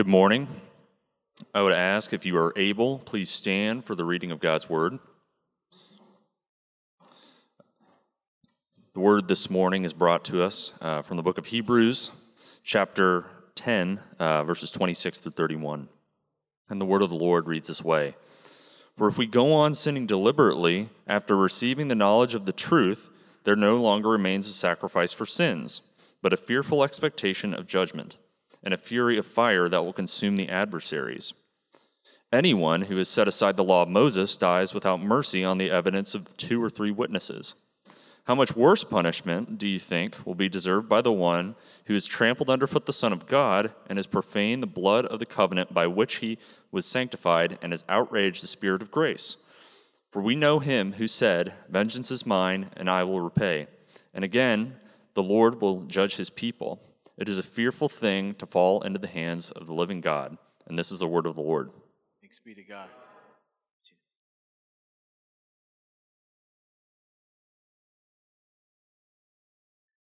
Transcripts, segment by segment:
Good morning. I would ask if you are able, please stand for the reading of God's Word. The Word this morning is brought to us uh, from the book of Hebrews, chapter 10, uh, verses 26 to 31. And the Word of the Lord reads this way For if we go on sinning deliberately after receiving the knowledge of the truth, there no longer remains a sacrifice for sins, but a fearful expectation of judgment and a fury of fire that will consume the adversaries. Anyone who has set aside the law of Moses dies without mercy on the evidence of two or three witnesses. How much worse punishment, do you think, will be deserved by the one who has trampled underfoot the Son of God and has profaned the blood of the covenant by which he was sanctified and has outraged the Spirit of grace? For we know him who said, Vengeance is mine, and I will repay. And again, the Lord will judge his people. It is a fearful thing to fall into the hands of the living God. And this is the word of the Lord. Thanks be to God.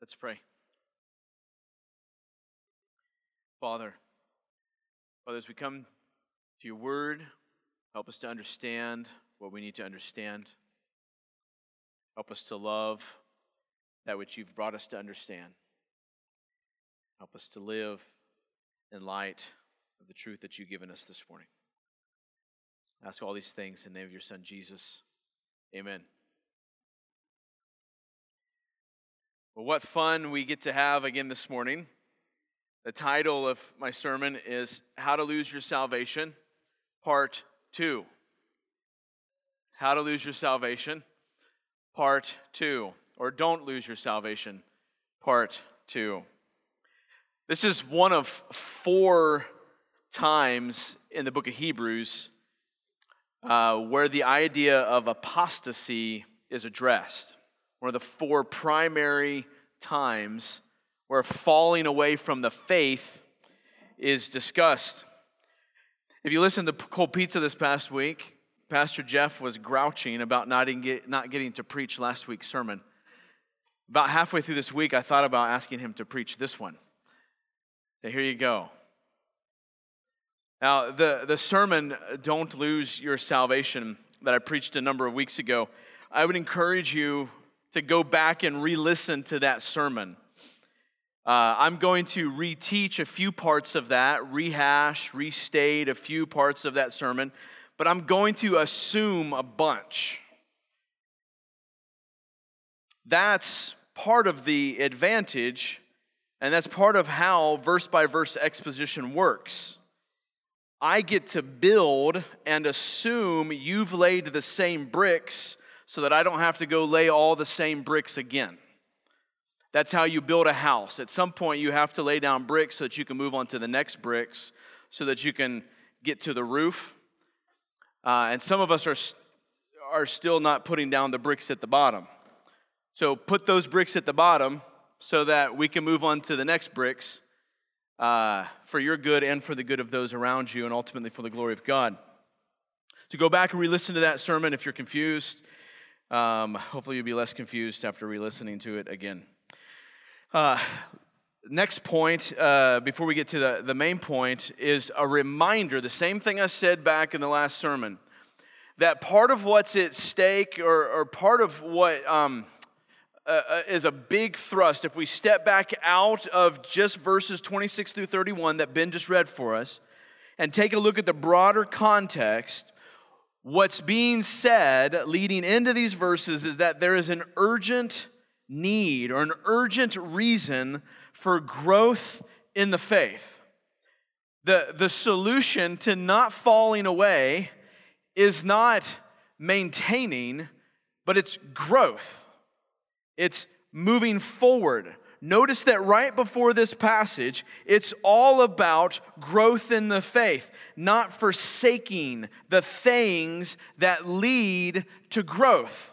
Let's pray. Father, Father, as we come to your word, help us to understand what we need to understand. Help us to love that which you've brought us to understand. Help us to live in light of the truth that you've given us this morning. I ask all these things in the name of your Son, Jesus. Amen. Well, what fun we get to have again this morning. The title of my sermon is How to Lose Your Salvation, Part 2. How to Lose Your Salvation, Part 2. Or Don't Lose Your Salvation, Part 2. This is one of four times in the book of Hebrews uh, where the idea of apostasy is addressed. One of the four primary times where falling away from the faith is discussed. If you listen to Cold Pizza this past week, Pastor Jeff was grouching about not, get, not getting to preach last week's sermon. About halfway through this week, I thought about asking him to preach this one. Here you go. Now, the, the sermon, Don't Lose Your Salvation, that I preached a number of weeks ago, I would encourage you to go back and re listen to that sermon. Uh, I'm going to reteach a few parts of that, rehash, restate a few parts of that sermon, but I'm going to assume a bunch. That's part of the advantage and that's part of how verse by verse exposition works. I get to build and assume you've laid the same bricks so that I don't have to go lay all the same bricks again. That's how you build a house. At some point, you have to lay down bricks so that you can move on to the next bricks, so that you can get to the roof. Uh, and some of us are, are still not putting down the bricks at the bottom. So put those bricks at the bottom so that we can move on to the next bricks uh, for your good and for the good of those around you, and ultimately for the glory of God. To go back and re listen to that sermon if you're confused. Um, hopefully, you'll be less confused after re listening to it again. Uh, next point, uh, before we get to the, the main point, is a reminder the same thing I said back in the last sermon that part of what's at stake, or, or part of what. Um, uh, uh, is a big thrust. If we step back out of just verses 26 through 31 that Ben just read for us and take a look at the broader context, what's being said leading into these verses is that there is an urgent need or an urgent reason for growth in the faith. The, the solution to not falling away is not maintaining, but it's growth. It's moving forward. Notice that right before this passage, it's all about growth in the faith, not forsaking the things that lead to growth.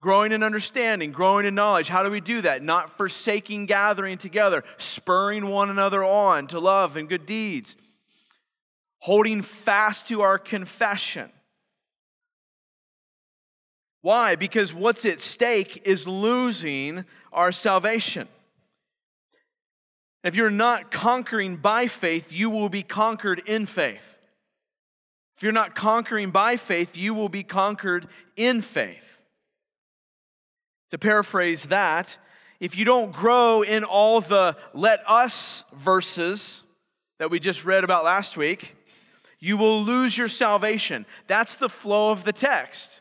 Growing in understanding, growing in knowledge. How do we do that? Not forsaking gathering together, spurring one another on to love and good deeds, holding fast to our confession why? Because what's at stake is losing our salvation. If you're not conquering by faith, you will be conquered in faith. If you're not conquering by faith, you will be conquered in faith. To paraphrase that, if you don't grow in all the let us verses that we just read about last week, you will lose your salvation. That's the flow of the text.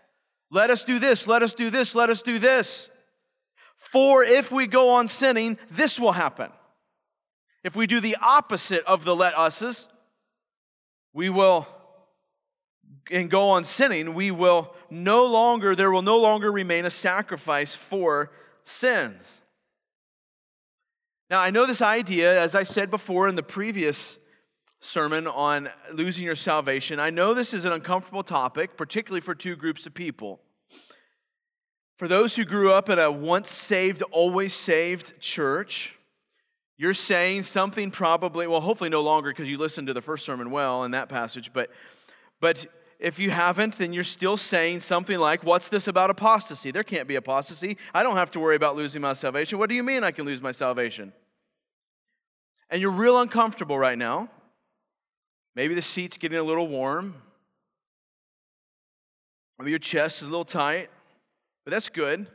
Let us do this, let us do this, let us do this. For if we go on sinning, this will happen. If we do the opposite of the let us's, we will and go on sinning, we will no longer, there will no longer remain a sacrifice for sins. Now, I know this idea, as I said before in the previous sermon on losing your salvation, I know this is an uncomfortable topic, particularly for two groups of people. For those who grew up in a once saved, always saved church, you're saying something probably, well, hopefully no longer because you listened to the first sermon well in that passage, but, but if you haven't, then you're still saying something like, What's this about apostasy? There can't be apostasy. I don't have to worry about losing my salvation. What do you mean I can lose my salvation? And you're real uncomfortable right now. Maybe the seat's getting a little warm. Maybe your chest is a little tight, but that's good.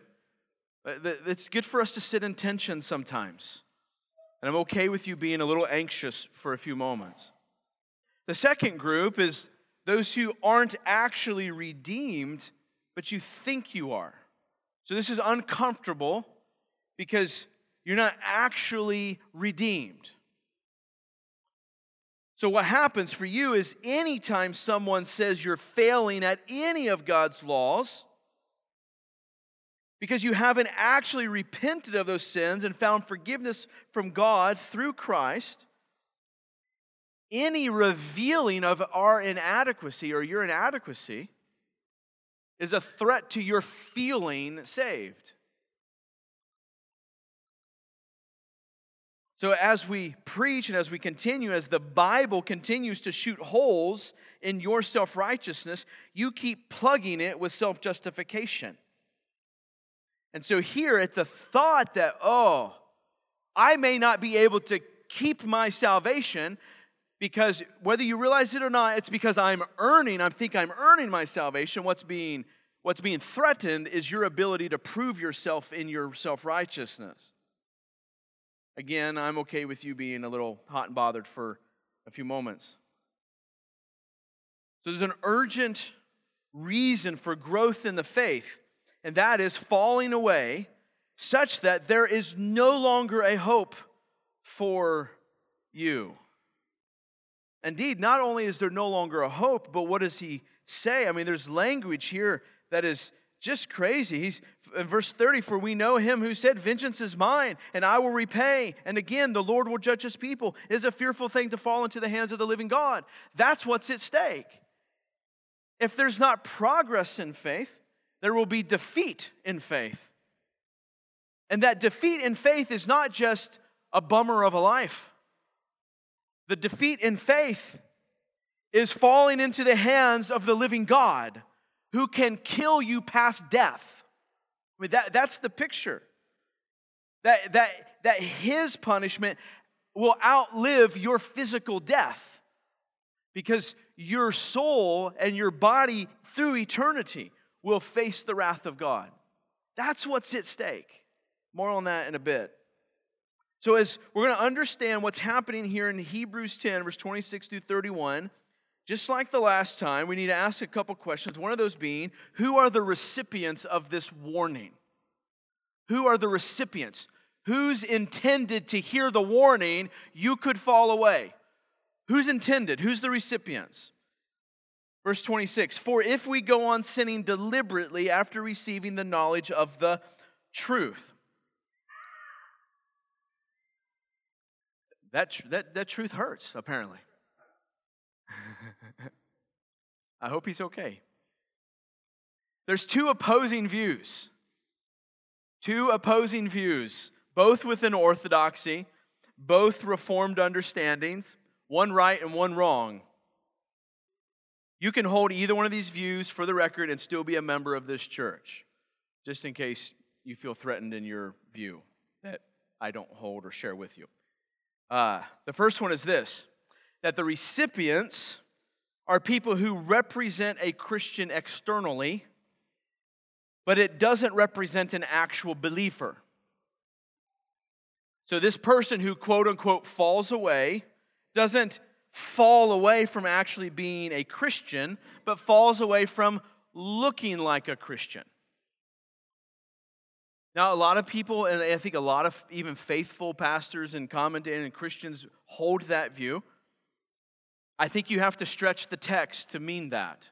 Uh, it's good for us to sit in tension sometimes. And I'm okay with you being a little anxious for a few moments. The second group is those who aren't actually redeemed, but you think you are. So this is uncomfortable because you're not actually redeemed. So, what happens for you is anytime someone says you're failing at any of God's laws, because you haven't actually repented of those sins and found forgiveness from God through Christ, any revealing of our inadequacy or your inadequacy is a threat to your feeling saved. So, as we preach and as we continue, as the Bible continues to shoot holes in your self righteousness, you keep plugging it with self justification. And so, here at the thought that, oh, I may not be able to keep my salvation because whether you realize it or not, it's because I'm earning, I think I'm earning my salvation. What's being, what's being threatened is your ability to prove yourself in your self righteousness. Again, I'm okay with you being a little hot and bothered for a few moments. So, there's an urgent reason for growth in the faith and that is falling away such that there is no longer a hope for you. Indeed, not only is there no longer a hope, but what does he say? I mean, there's language here that is just crazy. He's in verse 30, for we know him who said, Vengeance is mine, and I will repay. And again, the Lord will judge his people. It is a fearful thing to fall into the hands of the living God. That's what's at stake. If there's not progress in faith, there will be defeat in faith. And that defeat in faith is not just a bummer of a life. The defeat in faith is falling into the hands of the living God who can kill you past death. I mean, that, that's the picture. That, that, that his punishment will outlive your physical death because your soul and your body through eternity will face the wrath of God. That's what's at stake. More on that in a bit. So, as we're going to understand what's happening here in Hebrews 10, verse 26 through 31, just like the last time, we need to ask a couple questions. One of those being, who are the recipients of this warning? Who are the recipients? Who's intended to hear the warning you could fall away? Who's intended? Who's the recipients? Verse 26 For if we go on sinning deliberately after receiving the knowledge of the truth, that, that, that truth hurts, apparently. I hope he's okay. There's two opposing views. Two opposing views, both within orthodoxy, both reformed understandings, one right and one wrong. You can hold either one of these views for the record and still be a member of this church, just in case you feel threatened in your view that I don't hold or share with you. Uh, the first one is this that the recipients are people who represent a Christian externally, but it doesn't represent an actual believer. So, this person who quote unquote falls away doesn't fall away from actually being a Christian, but falls away from looking like a Christian. Now, a lot of people, and I think a lot of even faithful pastors and commentators and Christians hold that view. I think you have to stretch the text to mean that.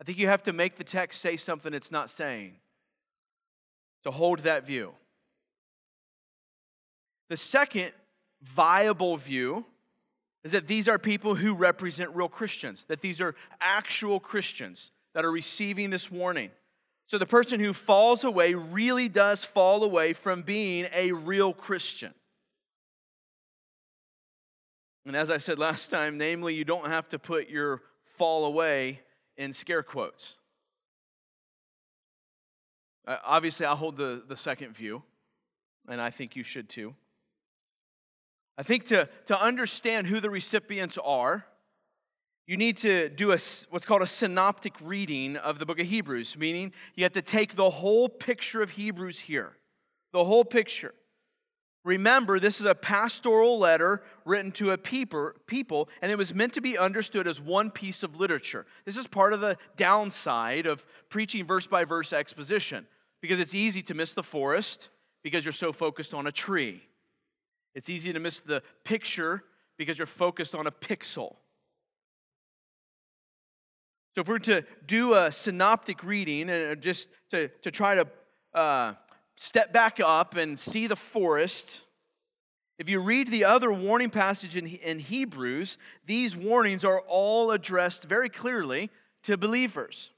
I think you have to make the text say something it's not saying to hold that view. The second viable view is that these are people who represent real Christians, that these are actual Christians that are receiving this warning. So the person who falls away really does fall away from being a real Christian. And as I said last time, namely, you don't have to put your fall away in scare quotes. Uh, obviously, I hold the, the second view, and I think you should too. I think to, to understand who the recipients are, you need to do a, what's called a synoptic reading of the book of Hebrews, meaning you have to take the whole picture of Hebrews here, the whole picture. Remember, this is a pastoral letter written to a people, and it was meant to be understood as one piece of literature. This is part of the downside of preaching verse by verse exposition, because it's easy to miss the forest because you're so focused on a tree. It's easy to miss the picture because you're focused on a pixel. So, if we're to do a synoptic reading and just to, to try to uh, step back up and see the forest, if you read the other warning passage in, in Hebrews, these warnings are all addressed very clearly to believers.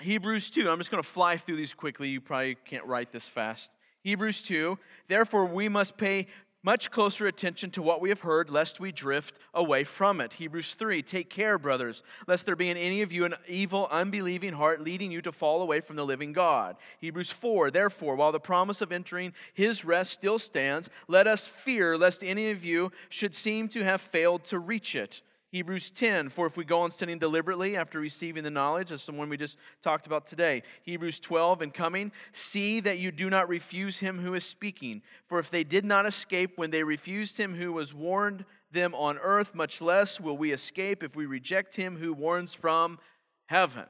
Hebrews 2, I'm just going to fly through these quickly. You probably can't write this fast. Hebrews 2, therefore we must pay much closer attention to what we have heard, lest we drift away from it. Hebrews 3 Take care, brothers, lest there be in any of you an evil, unbelieving heart leading you to fall away from the living God. Hebrews 4 Therefore, while the promise of entering his rest still stands, let us fear lest any of you should seem to have failed to reach it. Hebrews 10, for if we go on sinning deliberately after receiving the knowledge, as the one we just talked about today. Hebrews 12, and coming, see that you do not refuse him who is speaking. For if they did not escape when they refused him who was warned them on earth, much less will we escape if we reject him who warns from heaven.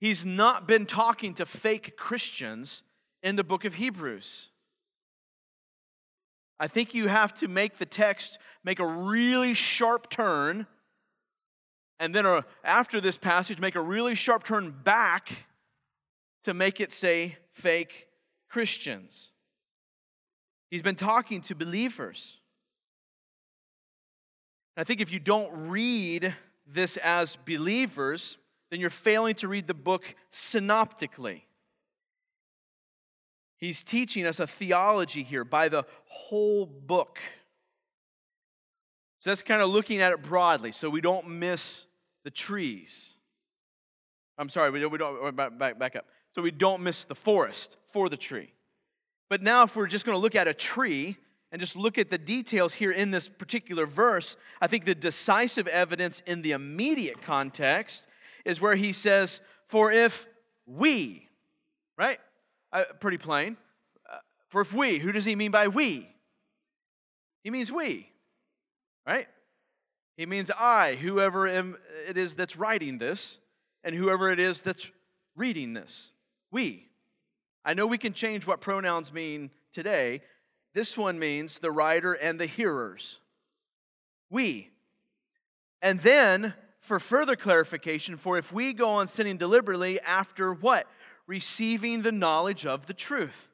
He's not been talking to fake Christians in the book of Hebrews. I think you have to make the text make a really sharp turn, and then uh, after this passage, make a really sharp turn back to make it say fake Christians. He's been talking to believers. I think if you don't read this as believers, then you're failing to read the book synoptically. He's teaching us a theology here by the whole book. So that's kind of looking at it broadly so we don't miss the trees. I'm sorry, we don't, we don't oh, back, back, back up. So we don't miss the forest for the tree. But now, if we're just going to look at a tree and just look at the details here in this particular verse, I think the decisive evidence in the immediate context is where he says, For if we, right? Uh, pretty plain. Uh, for if we, who does he mean by we? He means we, right? He means I, whoever am, it is that's writing this, and whoever it is that's reading this. We. I know we can change what pronouns mean today. This one means the writer and the hearers. We. And then, for further clarification, for if we go on sinning deliberately after what? Receiving the knowledge of the truth.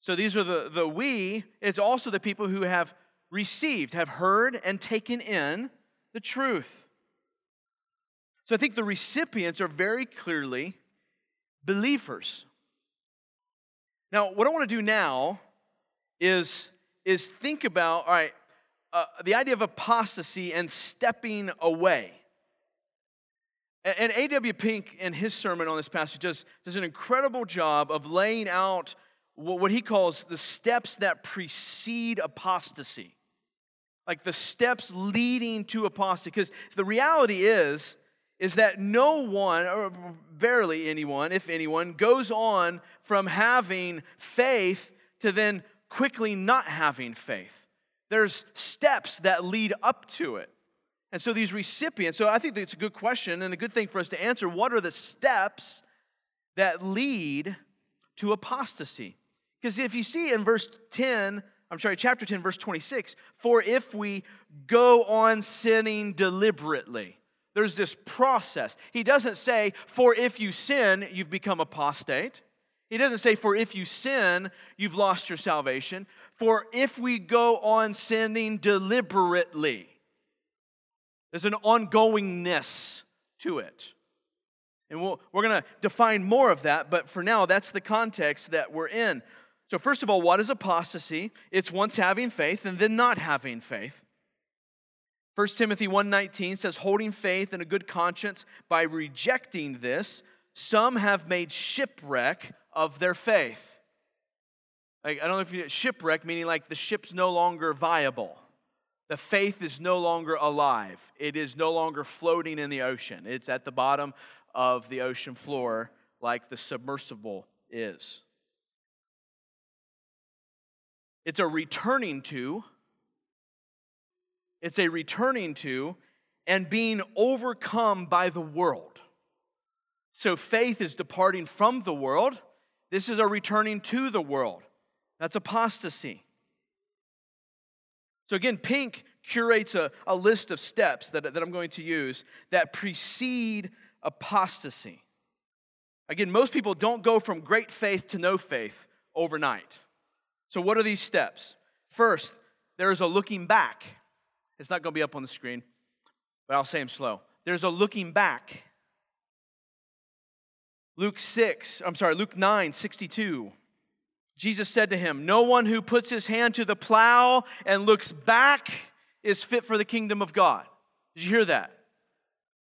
So these are the, the we, it's also the people who have received, have heard, and taken in the truth. So I think the recipients are very clearly believers. Now, what I want to do now is, is think about, all right, uh, the idea of apostasy and stepping away. And A.W. Pink, in his sermon on this passage, does, does an incredible job of laying out what he calls the steps that precede apostasy. Like the steps leading to apostasy. Because the reality is, is that no one, or barely anyone, if anyone, goes on from having faith to then quickly not having faith. There's steps that lead up to it. And so these recipients, so I think it's a good question and a good thing for us to answer. What are the steps that lead to apostasy? Because if you see in verse 10, I'm sorry, chapter 10, verse 26, for if we go on sinning deliberately, there's this process. He doesn't say, for if you sin, you've become apostate. He doesn't say, for if you sin, you've lost your salvation. For if we go on sinning deliberately, there's an ongoingness to it. And we we are going to define more of that, but for now, that's the context that we're in. So, first of all, what is apostasy? It's once having faith and then not having faith. 1 Timothy 1:19 says holding faith and a good conscience by rejecting this some have made shipwreck of their faith. Like, I don't know if you shipwreck meaning like the ship's no longer viable. The faith is no longer alive. It is no longer floating in the ocean. It's at the bottom of the ocean floor like the submersible is. It's a returning to, it's a returning to and being overcome by the world. So faith is departing from the world. This is a returning to the world. That's apostasy. So, again, Pink curates a, a list of steps that, that I'm going to use that precede apostasy. Again, most people don't go from great faith to no faith overnight. So, what are these steps? First, there is a looking back. It's not going to be up on the screen, but I'll say them slow. There's a looking back. Luke 6, I'm sorry, Luke 9, 62. Jesus said to him, No one who puts his hand to the plow and looks back is fit for the kingdom of God. Did you hear that?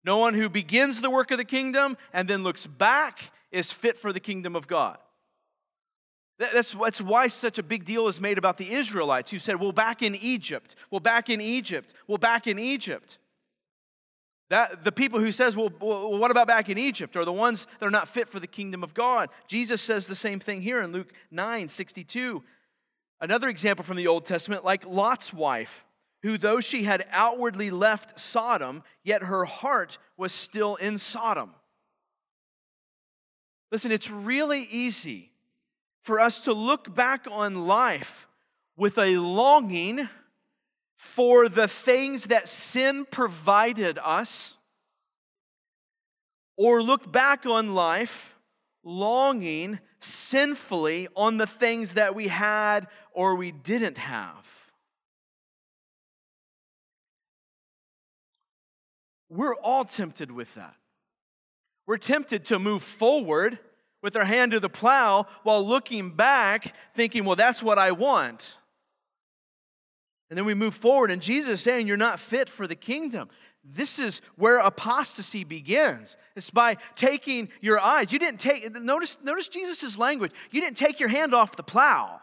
No one who begins the work of the kingdom and then looks back is fit for the kingdom of God. That's, that's why such a big deal is made about the Israelites who said, Well, back in Egypt, well, back in Egypt, well, back in Egypt. That, the people who says, well, well, what about back in Egypt, are the ones that are not fit for the kingdom of God. Jesus says the same thing here in Luke 9 62. Another example from the Old Testament, like Lot's wife, who though she had outwardly left Sodom, yet her heart was still in Sodom. Listen, it's really easy for us to look back on life with a longing for the things that sin provided us, or look back on life longing sinfully on the things that we had or we didn't have. We're all tempted with that. We're tempted to move forward with our hand to the plow while looking back, thinking, well, that's what I want. And then we move forward, and Jesus is saying, You're not fit for the kingdom. This is where apostasy begins. It's by taking your eyes. You didn't take, notice, notice Jesus' language. You didn't take your hand off the plow.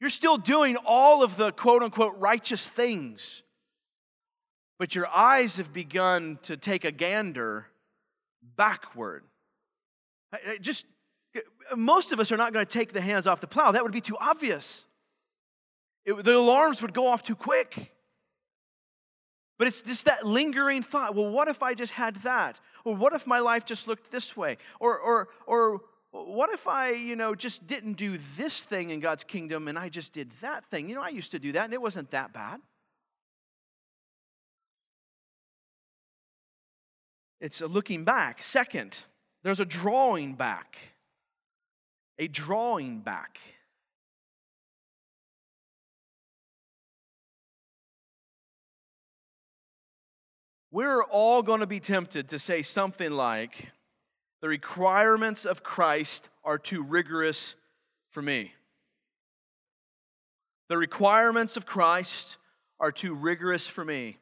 You're still doing all of the quote unquote righteous things. But your eyes have begun to take a gander backward. Just, most of us are not going to take the hands off the plow. That would be too obvious. It, the alarms would go off too quick. But it's just that lingering thought well, what if I just had that? Or what if my life just looked this way? Or, or, or what if I, you know, just didn't do this thing in God's kingdom and I just did that thing? You know, I used to do that and it wasn't that bad. It's a looking back. Second, there's a drawing back. A drawing back. We're all going to be tempted to say something like, the requirements of Christ are too rigorous for me. The requirements of Christ are too rigorous for me.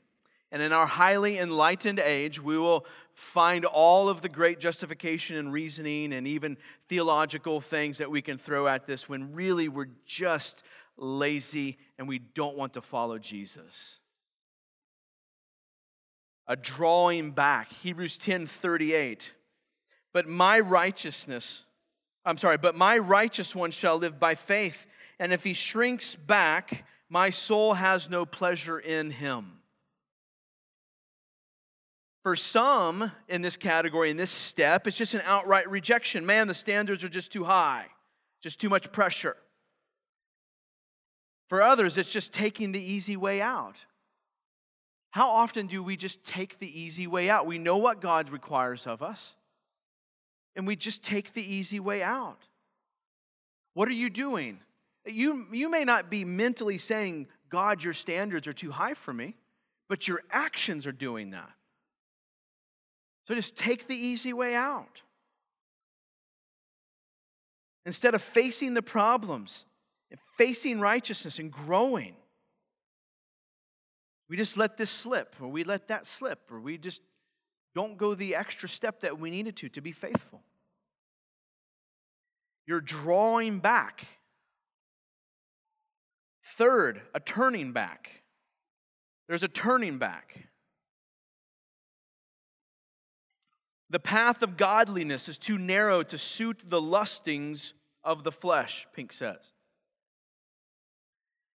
And in our highly enlightened age, we will find all of the great justification and reasoning and even theological things that we can throw at this when really we're just lazy and we don't want to follow Jesus. A drawing back, Hebrews 10 38. But my righteousness, I'm sorry, but my righteous one shall live by faith. And if he shrinks back, my soul has no pleasure in him. For some in this category, in this step, it's just an outright rejection. Man, the standards are just too high, just too much pressure. For others, it's just taking the easy way out. How often do we just take the easy way out? We know what God requires of us, and we just take the easy way out. What are you doing? You, you may not be mentally saying, God, your standards are too high for me, but your actions are doing that. So just take the easy way out. Instead of facing the problems facing righteousness and growing, we just let this slip, or we let that slip, or we just don't go the extra step that we needed to to be faithful. You're drawing back. Third, a turning back. There's a turning back. The path of godliness is too narrow to suit the lustings of the flesh, Pink says.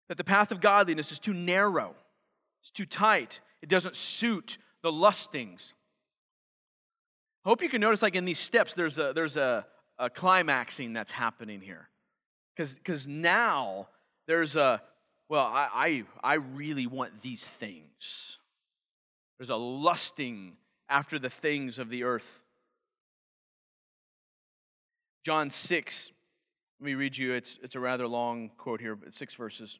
That the path of godliness is too narrow, it's too tight, it doesn't suit the lustings. I hope you can notice, like in these steps, there's a, there's a, a climaxing that's happening here. Because now there's a, well, I, I, I really want these things. There's a lusting after the things of the earth. John 6, let me read you, it's, it's a rather long quote here, but six verses.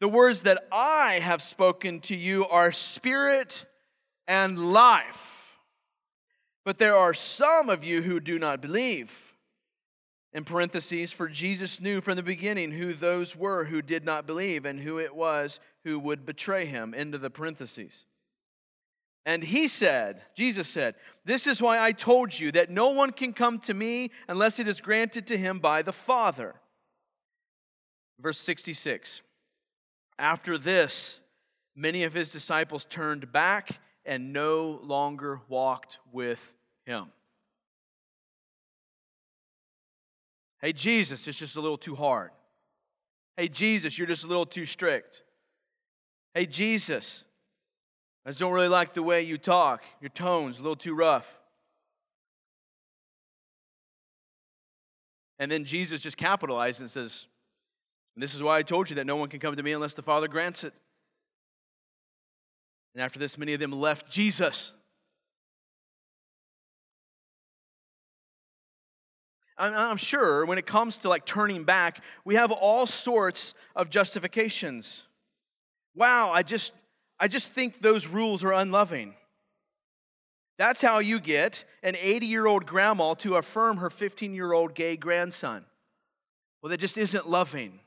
The words that I have spoken to you are spirit and life. But there are some of you who do not believe. In parentheses, for Jesus knew from the beginning who those were who did not believe and who it was who would betray him. Into the parentheses. And he said, Jesus said, This is why I told you that no one can come to me unless it is granted to him by the Father. Verse 66 After this, many of his disciples turned back and no longer walked with him. Hey, Jesus, it's just a little too hard. Hey, Jesus, you're just a little too strict. Hey, Jesus, I just don't really like the way you talk. Your tone's a little too rough. And then Jesus just capitalizes and says, And this is why I told you that no one can come to me unless the Father grants it. And after this, many of them left Jesus. I'm sure when it comes to like turning back, we have all sorts of justifications. Wow, I just I just think those rules are unloving. That's how you get an 80 year old grandma to affirm her 15 year old gay grandson. Well, that just isn't loving.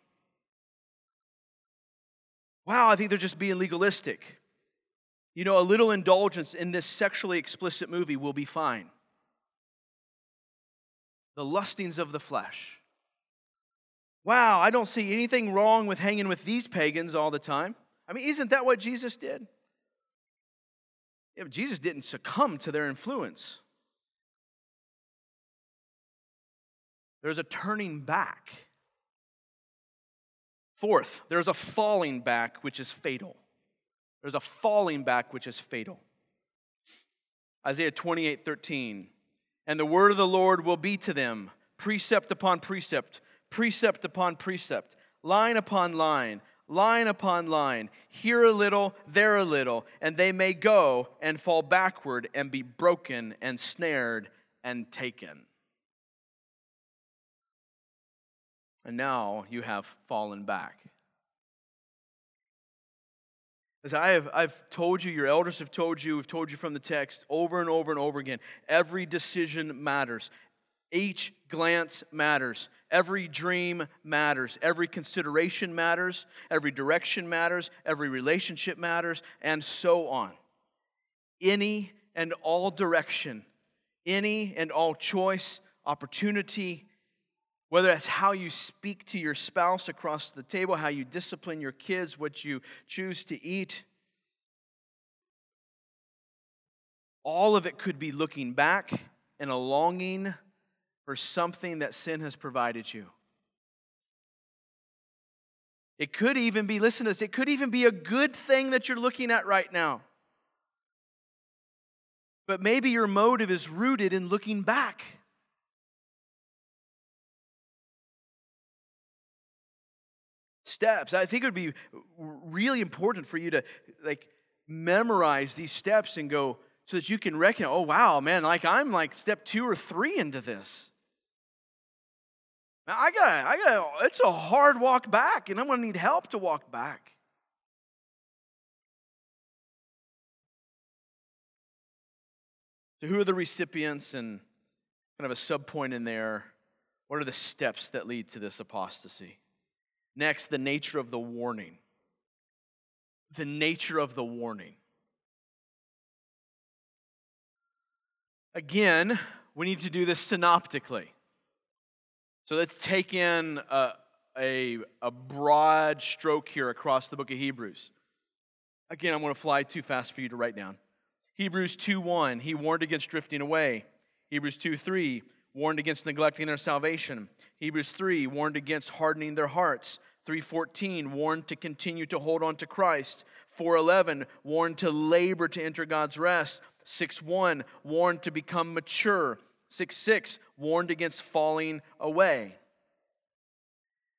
Wow, I think they're just being legalistic. You know, a little indulgence in this sexually explicit movie will be fine. The lustings of the flesh. Wow, I don't see anything wrong with hanging with these pagans all the time. I mean, isn't that what Jesus did? Yeah, Jesus didn't succumb to their influence. There's a turning back. Fourth, there's a falling back which is fatal. There's a falling back which is fatal. Isaiah 28 13. And the word of the Lord will be to them precept upon precept, precept upon precept, line upon line line upon line, here a little, there a little, and they may go and fall backward and be broken and snared and taken. And now you have fallen back. As I have I've told you, your elders have told you, we've told you from the text over and over and over again. Every decision matters. Each glance matters. Every dream matters. Every consideration matters. Every direction matters. Every relationship matters, and so on. Any and all direction, any and all choice, opportunity, whether that's how you speak to your spouse across the table, how you discipline your kids, what you choose to eat. All of it could be looking back and a longing for something that sin has provided you. It could even be, listen to this, it could even be a good thing that you're looking at right now. But maybe your motive is rooted in looking back. Steps. I think it would be really important for you to like memorize these steps and go so that you can reckon, oh wow, man, like I'm like step two or three into this. Now, I got, I got, it's a hard walk back, and I'm going to need help to walk back. So, who are the recipients, and kind of a sub point in there? What are the steps that lead to this apostasy? Next, the nature of the warning. The nature of the warning. Again, we need to do this synoptically. So let's take in a, a, a, broad stroke here across the book of Hebrews. Again, I'm going to fly too fast for you to write down. Hebrews 2 1, he warned against drifting away. Hebrews 2 3, warned against neglecting their salvation. Hebrews 3 warned against hardening their hearts. 3:14 warned to continue to hold on to Christ. 4:11 warned to labor to enter God's rest. 6:1 warned to become mature. 6:6 warned against falling away.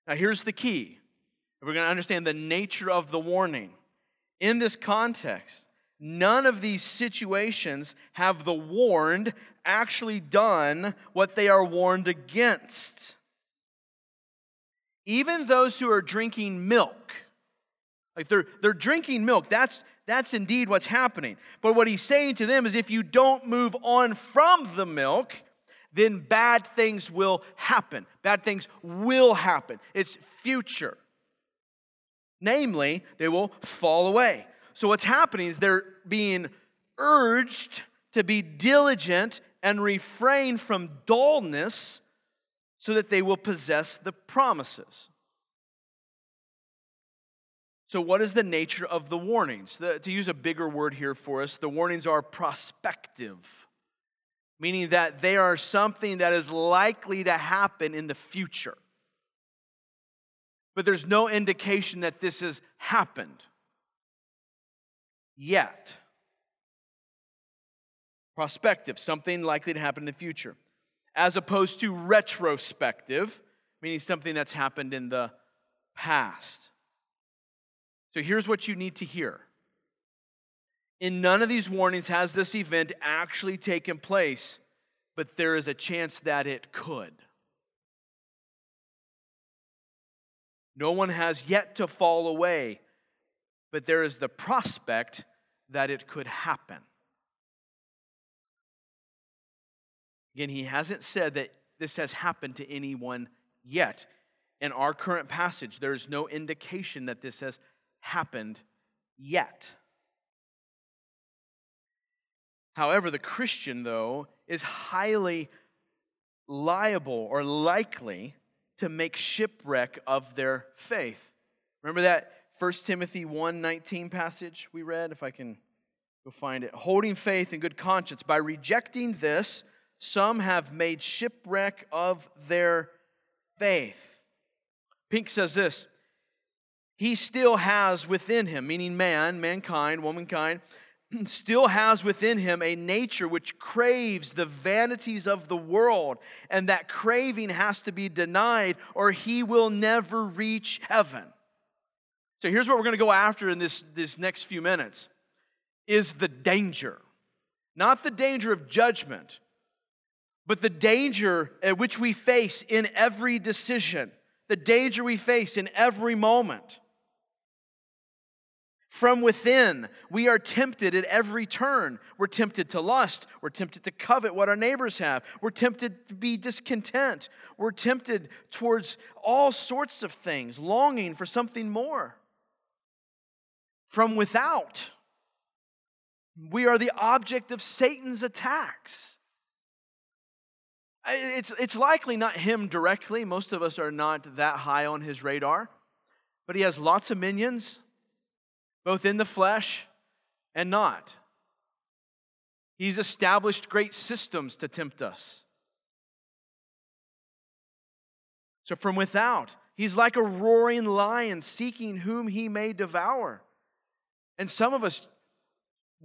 Now here's the key. We're going to understand the nature of the warning. In this context, none of these situations have the warned actually done what they are warned against. Even those who are drinking milk, like they're, they're drinking milk, that's, that's indeed what's happening. But what he's saying to them is if you don't move on from the milk, then bad things will happen. Bad things will happen. It's future. Namely, they will fall away. So, what's happening is they're being urged to be diligent and refrain from dullness so that they will possess the promises. So, what is the nature of the warnings? The, to use a bigger word here for us, the warnings are prospective, meaning that they are something that is likely to happen in the future. But there's no indication that this has happened yet. Prospective, something likely to happen in the future as opposed to retrospective, meaning something that's happened in the past. So here's what you need to hear. In none of these warnings has this event actually taken place, but there is a chance that it could. No one has yet to fall away, but there is the prospect that it could happen. Again, he hasn't said that this has happened to anyone yet. In our current passage, there is no indication that this has happened yet. However, the Christian, though, is highly liable or likely to make shipwreck of their faith. Remember that 1 Timothy 1:19 passage we read if I can go find it. Holding faith and good conscience by rejecting this some have made shipwreck of their faith. Pink says this He still has within him, meaning man, mankind, womankind, still has within him a nature which craves the vanities of the world, and that craving has to be denied, or he will never reach heaven. So here's what we're going to go after in this, this next few minutes is the danger. Not the danger of judgment, but the danger at which we face in every decision, the danger we face in every moment. From within, we are tempted at every turn. We're tempted to lust. We're tempted to covet what our neighbors have. We're tempted to be discontent. We're tempted towards all sorts of things, longing for something more. From without, we are the object of Satan's attacks. It's, it's likely not him directly. Most of us are not that high on his radar. But he has lots of minions both in the flesh and not. He's established great systems to tempt us. So, from without, he's like a roaring lion seeking whom he may devour. And some of us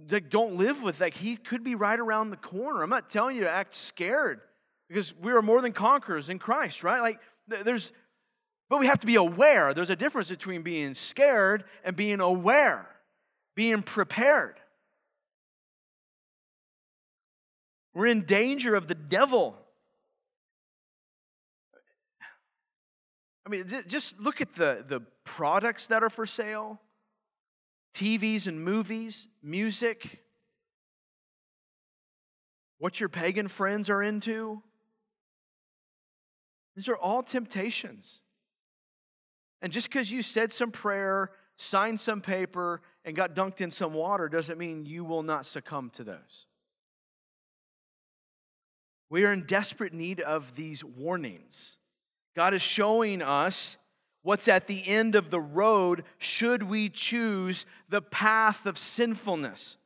that don't live with that, he could be right around the corner. I'm not telling you to act scared because we are more than conquerors in Christ, right? Like, there's but we have to be aware. There's a difference between being scared and being aware, being prepared. We're in danger of the devil. I mean, just look at the, the products that are for sale TVs and movies, music, what your pagan friends are into. These are all temptations. And just because you said some prayer, signed some paper, and got dunked in some water doesn't mean you will not succumb to those. We are in desperate need of these warnings. God is showing us what's at the end of the road should we choose the path of sinfulness.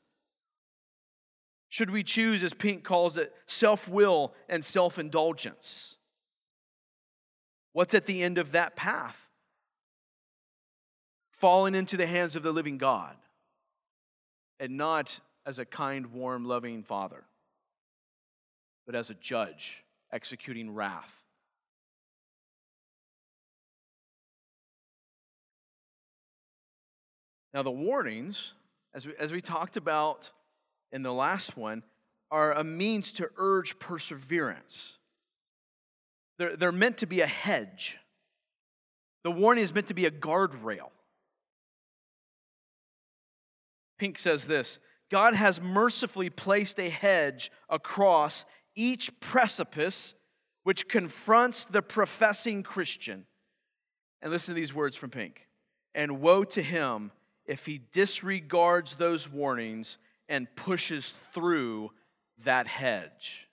Should we choose, as Pink calls it, self will and self indulgence? What's at the end of that path? falling into the hands of the living God and not as a kind, warm, loving father, but as a judge executing wrath. Now, the warnings, as we, as we talked about in the last one, are a means to urge perseverance. They're, they're meant to be a hedge. The warning is meant to be a guardrail. Pink says this God has mercifully placed a hedge across each precipice which confronts the professing Christian. And listen to these words from Pink. And woe to him if he disregards those warnings and pushes through that hedge.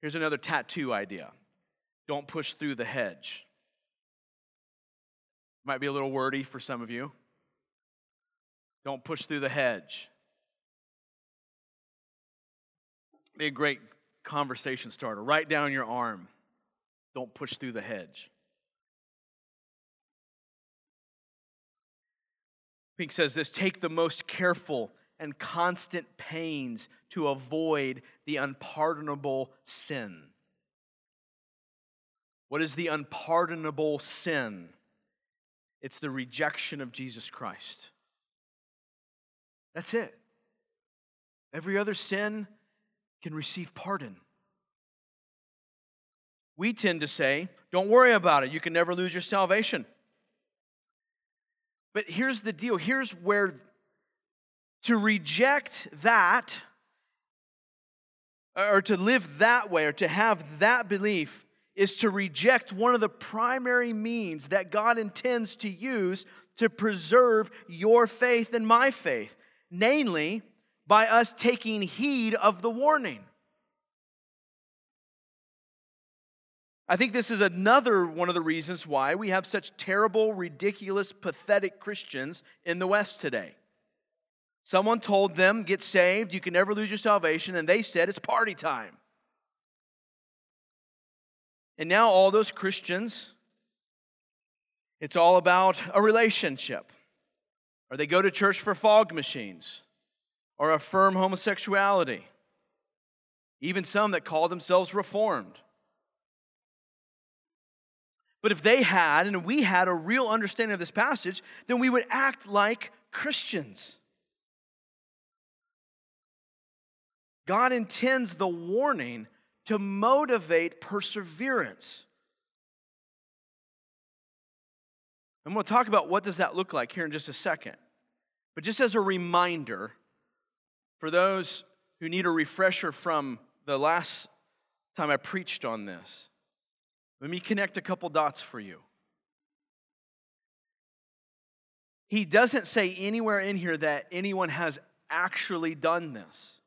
Here's another tattoo idea don't push through the hedge. Might be a little wordy for some of you. Don't push through the hedge. Be a great conversation starter. Write down your arm. Don't push through the hedge. Pink says this take the most careful and constant pains to avoid the unpardonable sin. What is the unpardonable sin? It's the rejection of Jesus Christ. That's it. Every other sin can receive pardon. We tend to say, don't worry about it. You can never lose your salvation. But here's the deal here's where to reject that, or to live that way, or to have that belief, is to reject one of the primary means that God intends to use to preserve your faith and my faith, namely, by us taking heed of the warning. I think this is another one of the reasons why we have such terrible, ridiculous, pathetic Christians in the West today. Someone told them, Get saved, you can never lose your salvation, and they said, It's party time. And now, all those Christians, it's all about a relationship. Or they go to church for fog machines, or affirm homosexuality. Even some that call themselves reformed. But if they had and we had a real understanding of this passage, then we would act like Christians. God intends the warning to motivate perseverance. I'm going to talk about what does that look like here in just a second. But just as a reminder for those who need a refresher from the last time I preached on this, let me connect a couple dots for you. He doesn't say anywhere in here that anyone has actually done this.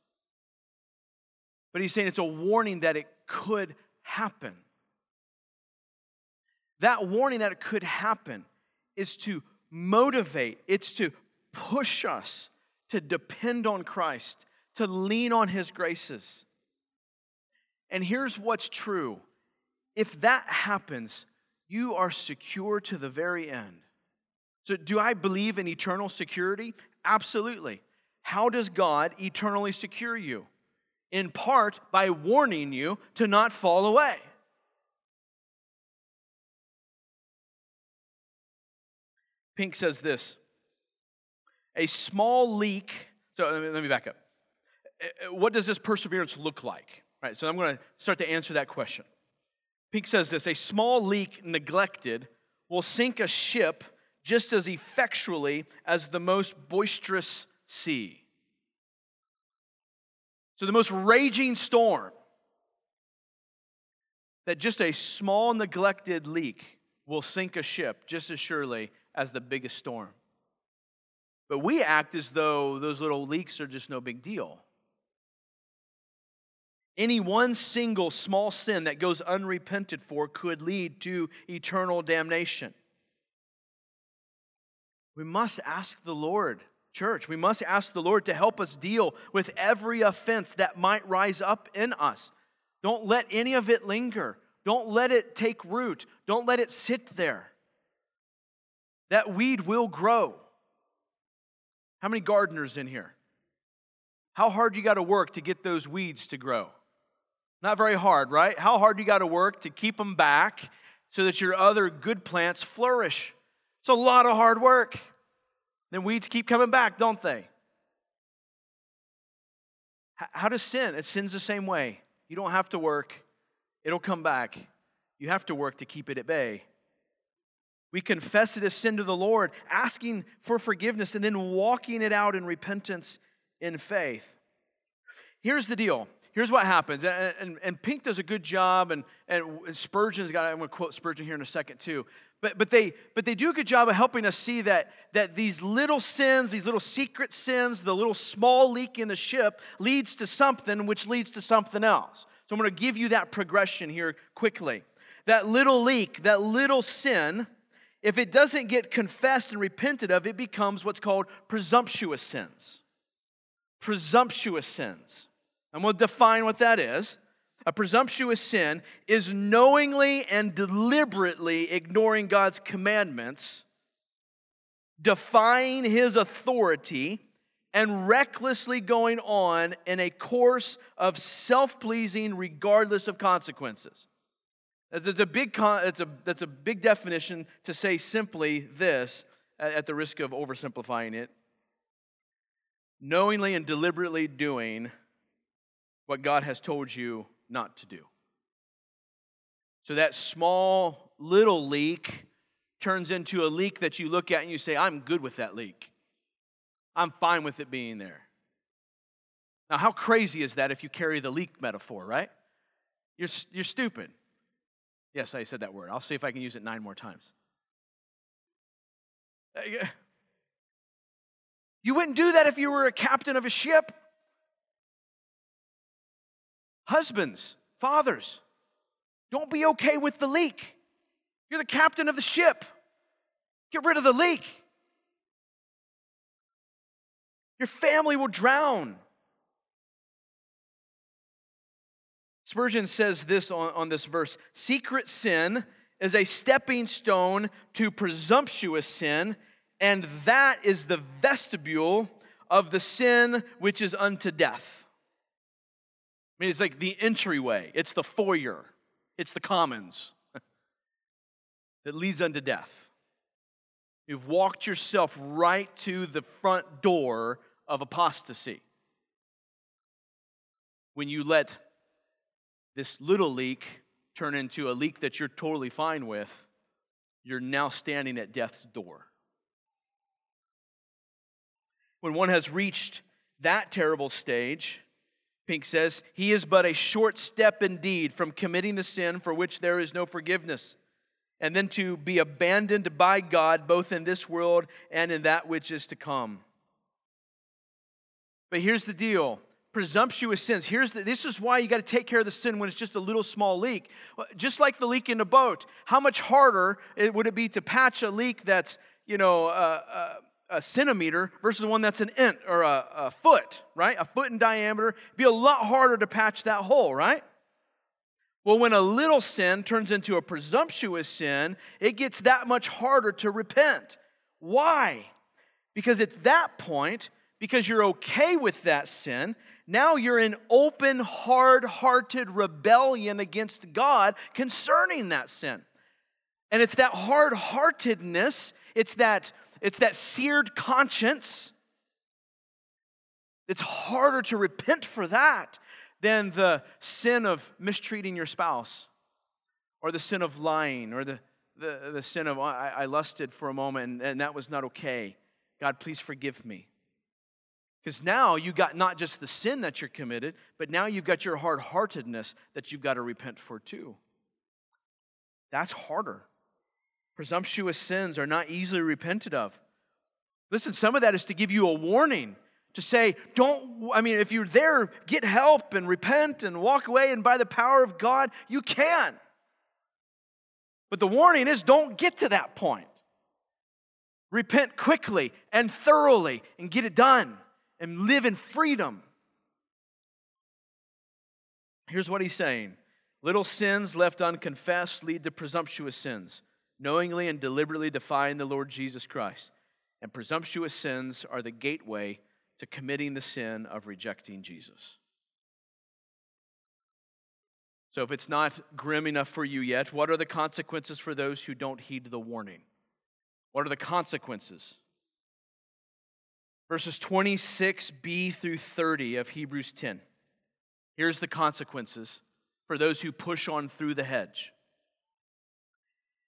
But he's saying it's a warning that it could happen. That warning that it could happen is to motivate, it's to push us to depend on Christ, to lean on his graces. And here's what's true if that happens, you are secure to the very end. So, do I believe in eternal security? Absolutely. How does God eternally secure you? In part by warning you to not fall away. Pink says this a small leak. So let me, back up. Uh, uh, what does this perseverance look like? Right, so I'm going to start to answer that question. Pink says this a small leak neglected will sink a ship just as effectually as the most boisterous sea. So, the most raging storm, that just a small neglected leak will sink a ship just as surely as the biggest storm. But we act as though those little leaks are just no big deal. Any one single small sin that goes unrepented for could lead to eternal damnation. We must ask the Lord, church, we must ask the Lord to help us deal with every offense that might rise up in us. Don't let any of it linger. Don't let it take root. Don't let it sit there. That weed will grow. How many gardeners in here? How hard you got to work to get those weeds to grow? Not very hard, right? How hard you got to work to keep them back so that your other good plants flourish. It's a lot of hard work. Then weeds keep coming back, don't they? How does sin? It sins the same way. You don't have to work, it'll come back. You have to work to keep it at bay. We confess it as sin to the Lord, asking for forgiveness, and then walking it out in repentance in faith. Here's the deal here's what happens. And, and, and, Pink does a good job, and, and Spurgeon's got, I'm going to quote Spurgeon here in a second too. But, but, they, but they do a good job of helping us see that, that these little sins, these little secret sins, the little small leak in the ship leads to something which leads to something else. So I'm going to give you that progression here quickly. That little leak, that little sin, if it doesn't get confessed and repented of, it becomes what's called presumptuous sins. Presumptuous sins. I'm going to define what that is. A presumptuous sin is knowingly and deliberately ignoring God's commandments, defying his authority, and recklessly going on in a course of self pleasing regardless of consequences. It's a, big, it's a, that's a big definition to say simply this, at the risk of oversimplifying it knowingly and deliberately doing what God has told you not to do. So that small little leak turns into a leak that you look at and you say, I'm good with that leak. I'm fine with it being there. Now, how crazy is that if you carry the leak metaphor, right? You're, you're stupid. Yes, I said that word. I'll see if I can use it nine more times. Uh, you wouldn't do that if you were a captain of a ship. Husbands, fathers, don't be okay with the leak. You're the captain of the ship. Get rid of the leak. Your family will drown. Spurgeon says this on, on this verse Secret sin is a stepping stone to presumptuous sin, and that is the vestibule of the sin which is unto death. Mean, it's like the entryway, it's the foyer, it's the commons. that leads unto death. You've walked yourself right to the front door of apostasy. When you let this little leak turn into a leak that you're totally fine with, you're now standing at death's door. When one has reached that terrible stage, Pink says, he is but a short step indeed from committing the sin for which there is no forgiveness and then to be abandoned by God both in this world and in that which is to come. But here's the deal presumptuous sins. Here's the, this is why you got to take care of the sin when it's just a little small leak. Just like the leak in a boat, how much harder it, would it be to patch a leak that's, you know, a, a, a centimeter versus one that's an inch or a, a foot, right? A foot in diameter. It'd be a lot harder to patch that hole, right? Well, when a little sin turns into a presumptuous sin, it gets that much harder to repent. Why? Because at that point, because you're okay with that sin, now you're in open, hard hearted rebellion against God concerning that sin. And it's that hard heartedness, it's that, it's that seared conscience. It's harder to repent for that than the sin of mistreating your spouse or the sin of lying or the, the, the sin of oh, I, I lusted for a moment and, and that was not okay. God, please forgive me. Because now you got not just the sin that you're committed, but now you've got your hard heartedness that you've got to repent for too. That's harder. Presumptuous sins are not easily repented of. Listen, some of that is to give you a warning to say, don't, I mean, if you're there, get help and repent and walk away, and by the power of God, you can. But the warning is don't get to that point. Repent quickly and thoroughly and get it done and live in freedom. Here's what he's saying Little sins left unconfessed lead to presumptuous sins, knowingly and deliberately defying the Lord Jesus Christ. And presumptuous sins are the gateway to committing the sin of rejecting Jesus. So, if it's not grim enough for you yet, what are the consequences for those who don't heed the warning? What are the consequences? Verses 26b through 30 of Hebrews 10. Here's the consequences for those who push on through the hedge.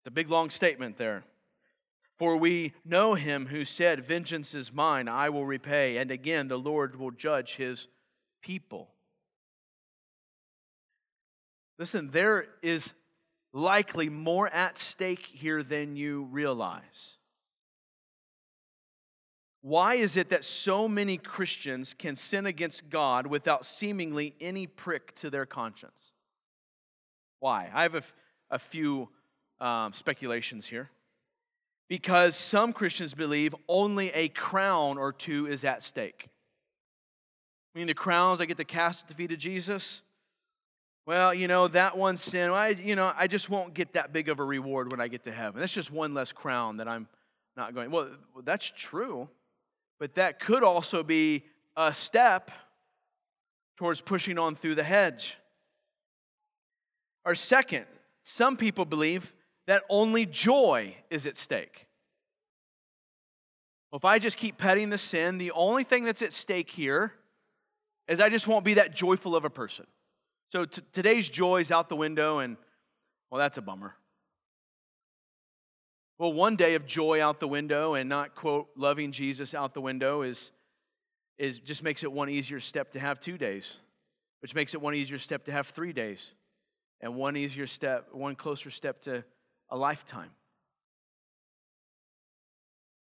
It's a big, long statement there. For we know him who said, Vengeance is mine, I will repay. And again, the Lord will judge his people. Listen, there is likely more at stake here than you realize. Why is it that so many Christians can sin against God without seemingly any prick to their conscience? Why? I have a, a few um, speculations here because some Christians believe only a crown or two is at stake. I mean, the crowns I get to cast at the feet of Jesus. Well, you know, that one sin, I, you know, I just won't get that big of a reward when I get to heaven. That's just one less crown that I'm not going. Well, that's true, but that could also be a step towards pushing on through the hedge. Or second, some people believe that only joy is at stake. Well, if I just keep petting the sin, the only thing that's at stake here is I just won't be that joyful of a person. So t- today's joy is out the window, and well, that's a bummer. Well, one day of joy out the window and not, quote, loving Jesus out the window is, is just makes it one easier step to have two days, which makes it one easier step to have three days, and one easier step, one closer step to a lifetime.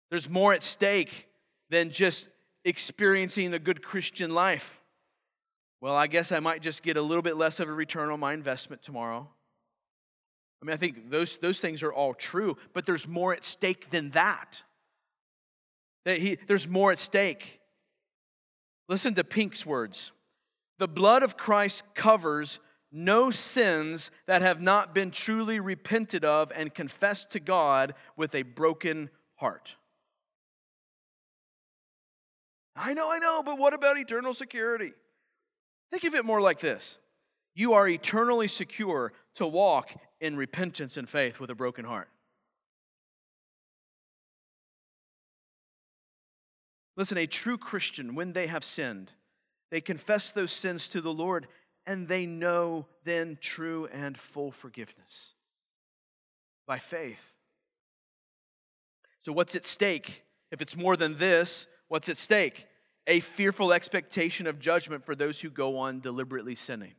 There's more at stake than just experiencing the good Christian life. Well, I guess I might just get a little bit less of a return on my investment tomorrow. I mean, I think those, those things are all true, but there's more at stake than that. that he, there's more at stake. Listen to Pink's words The blood of Christ covers no sins that have not been truly repented of and confessed to God with a broken heart. I know, I know, but what about eternal security? Think of it more like this You are eternally secure to walk in repentance and faith with a broken heart. Listen, a true Christian, when they have sinned, they confess those sins to the Lord and they know then true and full forgiveness by faith. So, what's at stake? If it's more than this, what's at stake? A fearful expectation of judgment for those who go on deliberately sinning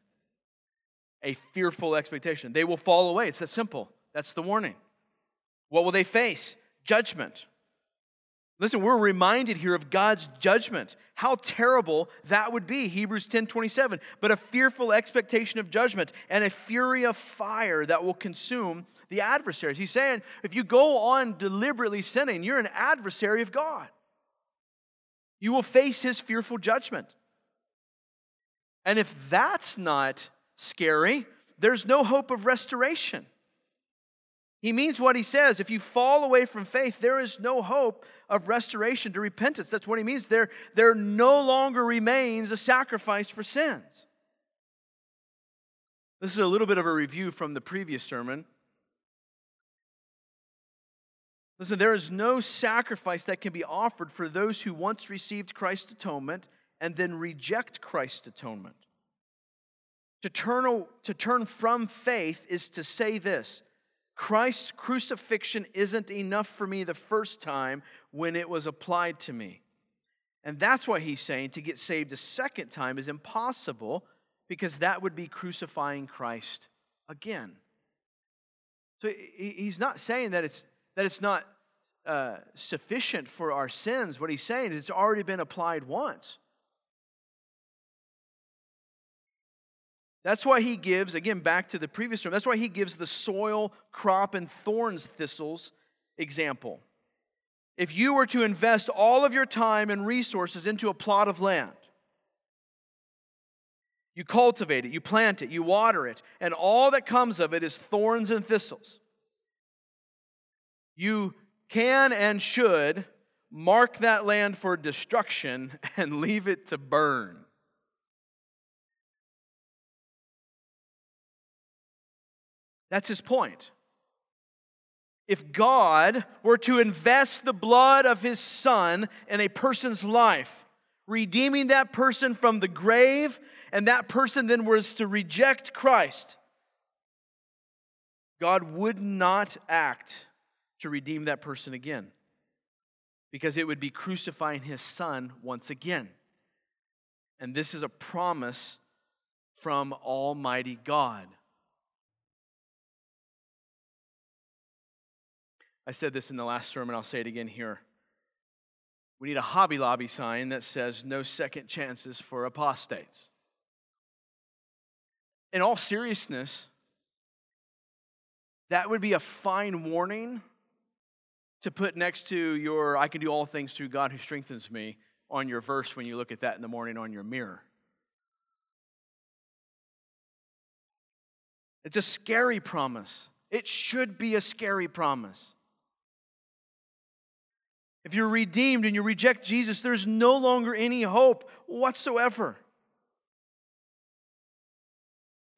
a fearful expectation. They will fall away. It's that simple. That's the warning. What will they face? Judgment. Listen, we're reminded here of God's judgment. How terrible that would be. Hebrews 10 27. But a fearful expectation of judgment and a fury of fire that will consume the adversaries. He's saying if you go on deliberately sinning, you're an adversary of God. You will face his fearful judgment. And if that's not scary. There's no hope of restoration. He means what he says. If you fall away from faith, there is no hope of restoration to repentance. That's what he means. There, there no longer remains a sacrifice for sins. This is a little bit of a review from the previous sermon. Listen, there is no sacrifice that can be offered for those who once received Christ's atonement and then reject Christ's atonement. To turn, to turn from faith is to say this Christ's crucifixion isn't enough for me the first time when it was applied to me. And that's why he's saying to get saved a second time is impossible because that would be crucifying Christ again. So he's not saying that it's, that it's not uh, sufficient for our sins. What he's saying is it's already been applied once. That's why he gives, again, back to the previous term, that's why he gives the soil, crop, and thorns thistles example. If you were to invest all of your time and resources into a plot of land, you cultivate it, you plant it, you water it, and all that comes of it is thorns and thistles. You can and should mark that land for destruction and leave it to burn. That's his point. If God were to invest the blood of his son in a person's life, redeeming that person from the grave, and that person then was to reject Christ, God would not act to redeem that person again because it would be crucifying his son once again. And this is a promise from Almighty God. I said this in the last sermon, I'll say it again here. We need a Hobby Lobby sign that says no second chances for apostates. In all seriousness, that would be a fine warning to put next to your I can do all things through God who strengthens me on your verse when you look at that in the morning on your mirror. It's a scary promise. It should be a scary promise. If you're redeemed and you reject Jesus, there's no longer any hope whatsoever.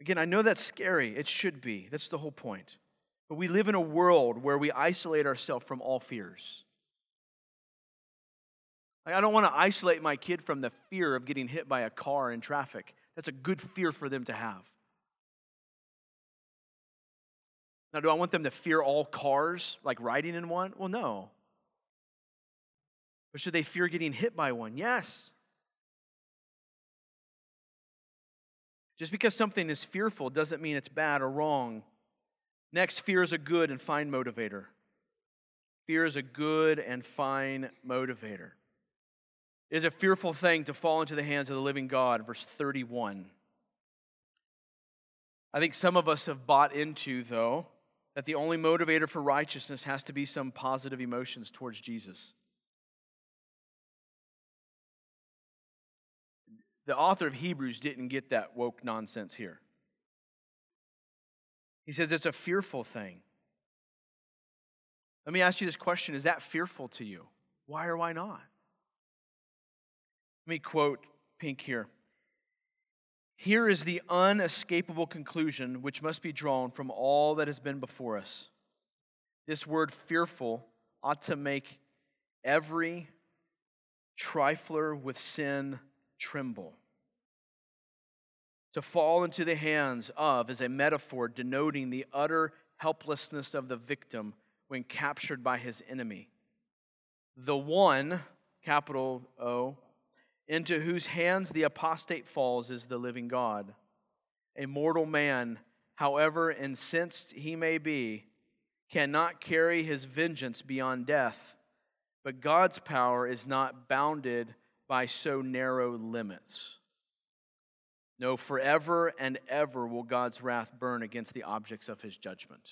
Again, I know that's scary. It should be. That's the whole point. But we live in a world where we isolate ourselves from all fears. I don't want to isolate my kid from the fear of getting hit by a car in traffic. That's a good fear for them to have. Now, do I want them to fear all cars, like riding in one? Well, no. Or should they fear getting hit by one? Yes. Just because something is fearful doesn't mean it's bad or wrong. Next, fear is a good and fine motivator. Fear is a good and fine motivator. It is a fearful thing to fall into the hands of the living God, verse 31. I think some of us have bought into, though, that the only motivator for righteousness has to be some positive emotions towards Jesus. The author of Hebrews didn't get that woke nonsense here. He says it's a fearful thing. Let me ask you this question Is that fearful to you? Why or why not? Let me quote Pink here. Here is the unescapable conclusion which must be drawn from all that has been before us. This word fearful ought to make every trifler with sin tremble. To fall into the hands of is a metaphor denoting the utter helplessness of the victim when captured by his enemy. The one, capital O, into whose hands the apostate falls is the living God. A mortal man, however incensed he may be, cannot carry his vengeance beyond death, but God's power is not bounded by so narrow limits. No, forever and ever will God's wrath burn against the objects of his judgment.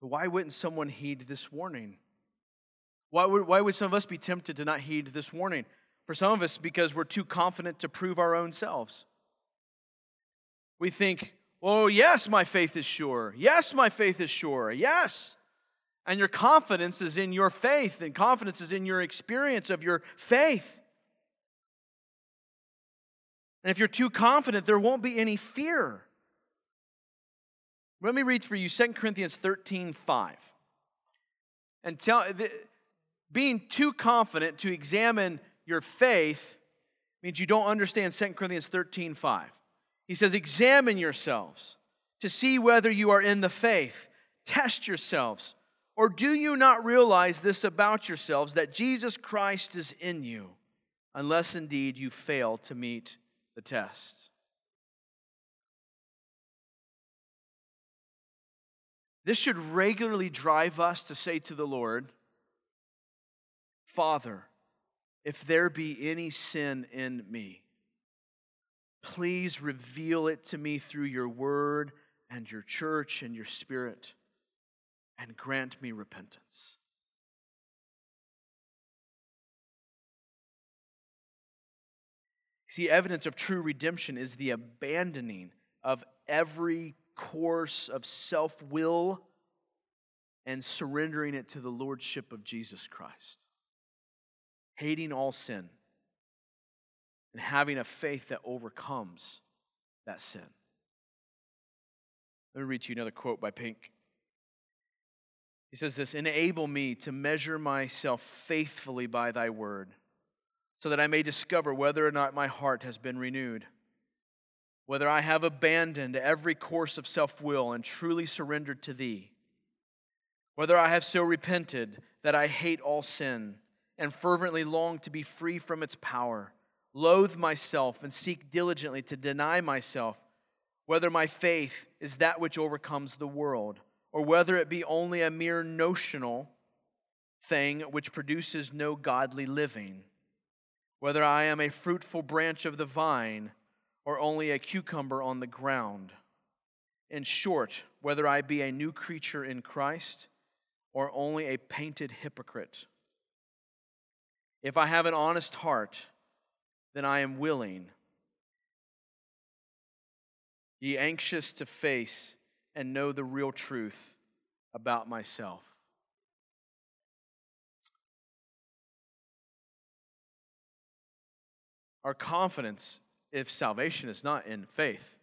Why wouldn't someone heed this warning? Why would, why would some of us be tempted to not heed this warning? For some of us, because we're too confident to prove our own selves. We think, oh, yes, my faith is sure. Yes, my faith is sure. Yes. And your confidence is in your faith, and confidence is in your experience of your faith. And if you're too confident, there won't be any fear. Let me read for you 2 Corinthians 13 5. And tell, being too confident to examine your faith means you don't understand 2 Corinthians 13 5. He says, Examine yourselves to see whether you are in the faith. Test yourselves. Or do you not realize this about yourselves that Jesus Christ is in you, unless indeed you fail to meet the test? This should regularly drive us to say to the Lord, Father, if there be any sin in me, please reveal it to me through your word and your church and your spirit, and grant me repentance. See, evidence of true redemption is the abandoning of every course of self will and surrendering it to the lordship of Jesus Christ hating all sin, and having a faith that overcomes that sin. Let me read to you another quote by Pink. He says this Enable me to measure myself faithfully by thy word, so that I may discover whether or not my heart has been renewed, whether I have abandoned every course of self will and truly surrendered to thee, whether I have so repented that I hate all sin and fervently long to be free from its power, loathe myself and seek diligently to deny myself, whether my faith is that which overcomes the world, or whether it be only a mere notional thing which produces no godly living, whether I am a fruitful branch of the vine or only a cucumber on the ground. In short, whether I be a new creature in Christ or only a painted hypocrite. If I have an honest heart, then I am willing. Ye anxious to face and know the real truth about myself. Our confidence, if salvation is not in faith,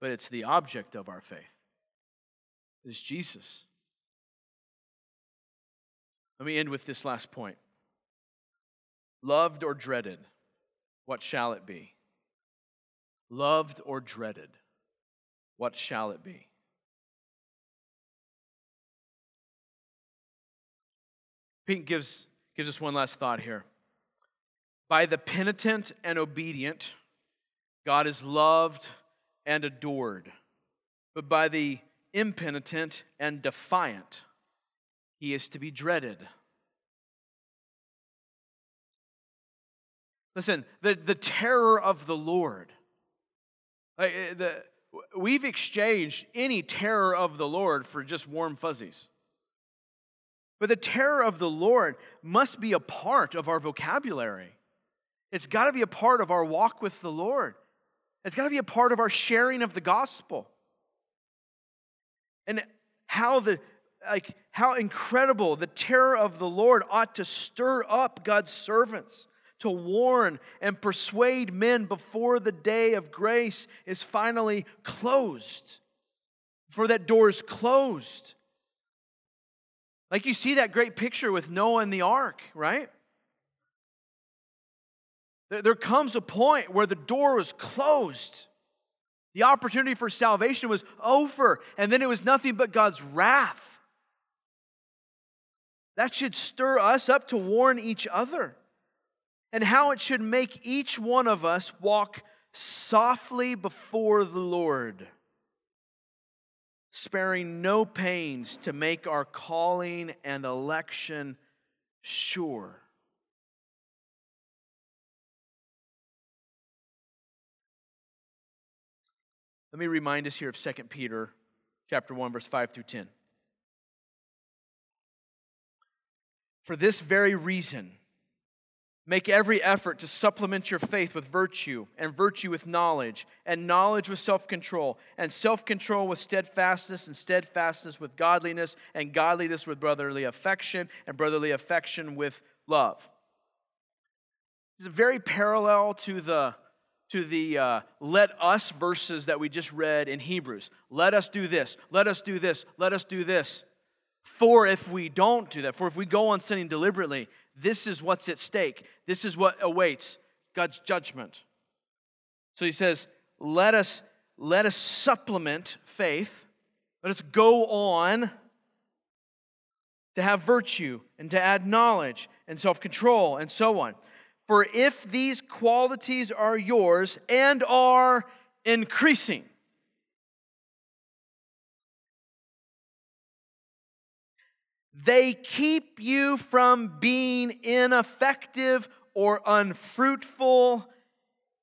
but it's the object of our faith, is Jesus. Let me end with this last point. Loved or dreaded, what shall it be? Loved or dreaded, what shall it be? Pink gives, gives us one last thought here. By the penitent and obedient, God is loved and adored. But by the impenitent and defiant, he is to be dreaded. Listen, the, the terror of the Lord. Like, eh, the, we've exchanged any terror of the Lord for just warm fuzzies. But the terror of the Lord must be a part of our vocabulary. It's got to be a part of our walk with the Lord. It's got to be a part of our sharing of the gospel. And how the like how incredible the terror of the Lord ought to stir up God's servants to warn and persuade men before the day of grace is finally closed. For that door is closed. Like you see that great picture with Noah and the ark, right? There comes a point where the door was closed. The opportunity for salvation was over, and then it was nothing but God's wrath. That should stir us up to warn each other and how it should make each one of us walk softly before the Lord, sparing no pains to make our calling and election sure. Let me remind us here of 2 Peter chapter 1 verse 5 through 10. For this very reason Make every effort to supplement your faith with virtue, and virtue with knowledge, and knowledge with self control, and self control with steadfastness, and steadfastness with godliness, and godliness with brotherly affection, and brotherly affection with love. Is very parallel to the to the uh, let us verses that we just read in Hebrews. Let us do this, let us do this, let us do this. For if we don't do that, for if we go on sinning deliberately, this is what's at stake. This is what awaits God's judgment. So he says, let us, let us supplement faith. Let us go on to have virtue and to add knowledge and self control and so on. For if these qualities are yours and are increasing, They keep you from being ineffective or unfruitful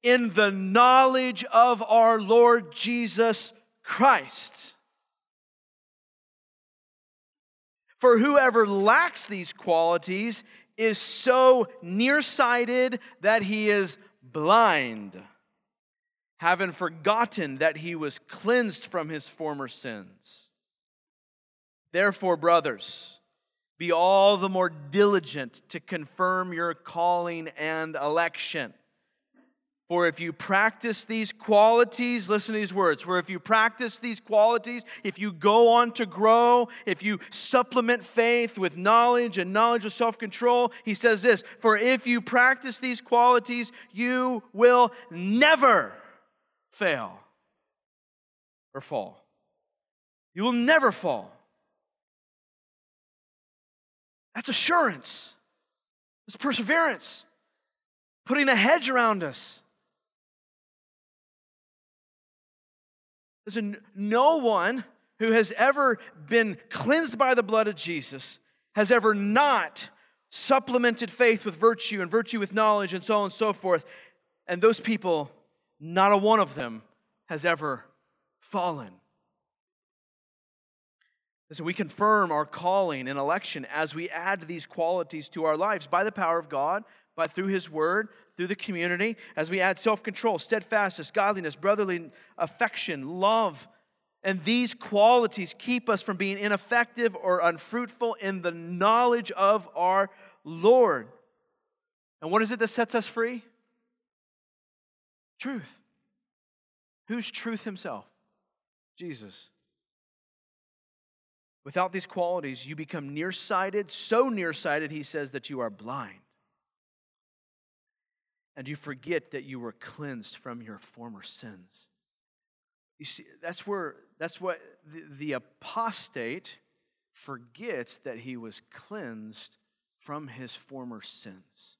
in the knowledge of our Lord Jesus Christ. For whoever lacks these qualities is so nearsighted that he is blind, having forgotten that he was cleansed from his former sins. Therefore, brothers, be all the more diligent to confirm your calling and election. For if you practice these qualities, listen to these words. For if you practice these qualities, if you go on to grow, if you supplement faith with knowledge and knowledge of self control, he says this For if you practice these qualities, you will never fail or fall. You will never fall. That's assurance. That's perseverance. Putting a hedge around us. Listen, no one who has ever been cleansed by the blood of Jesus has ever not supplemented faith with virtue and virtue with knowledge and so on and so forth. And those people, not a one of them has ever fallen. So we confirm our calling and election as we add these qualities to our lives by the power of God, by through His Word, through the community, as we add self-control, steadfastness, godliness, brotherly affection, love. And these qualities keep us from being ineffective or unfruitful in the knowledge of our Lord. And what is it that sets us free? Truth. Who's truth himself? Jesus. Without these qualities, you become nearsighted, so nearsighted, he says, that you are blind. And you forget that you were cleansed from your former sins. You see, that's where, that's what the, the apostate forgets that he was cleansed from his former sins.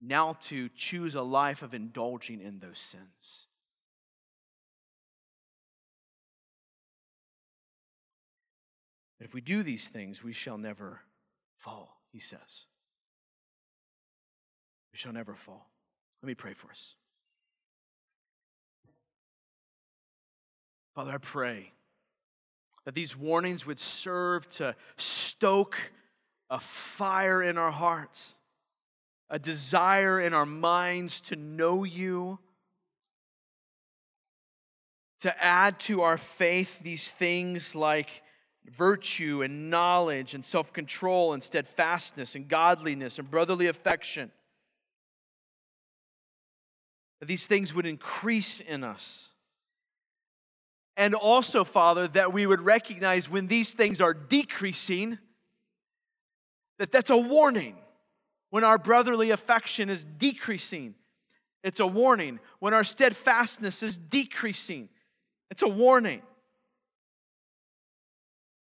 Now to choose a life of indulging in those sins. If we do these things, we shall never fall, he says. We shall never fall. Let me pray for us. Father, I pray that these warnings would serve to stoke a fire in our hearts, a desire in our minds to know you, to add to our faith these things like virtue and knowledge and self control and steadfastness and godliness and brotherly affection. That these things would increase in us. And also, Father, that we would recognize when these things are decreasing, that that's a warning. When our brotherly affection is decreasing, it's a warning. When our steadfastness is decreasing, it's a warning.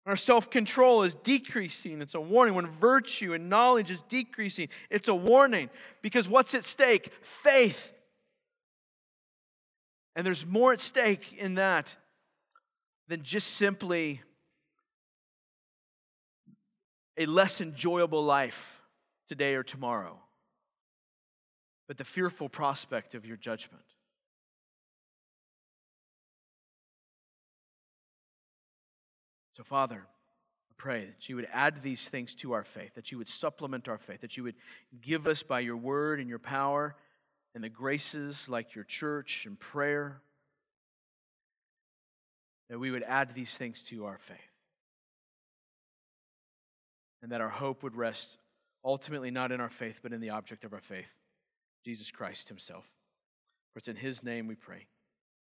Our self control is decreasing, it's a warning. When virtue and knowledge is decreasing, it's a warning. Because what's at stake? Faith. And there's more at stake in that than just simply a less enjoyable life today or tomorrow, but the fearful prospect of your judgment. So, Father, I pray that you would add these things to our faith, that you would supplement our faith, that you would give us by your word and your power and the graces like your church and prayer, that we would add these things to our faith. And that our hope would rest ultimately not in our faith, but in the object of our faith, Jesus Christ Himself. For it's in His name we pray.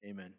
Amen.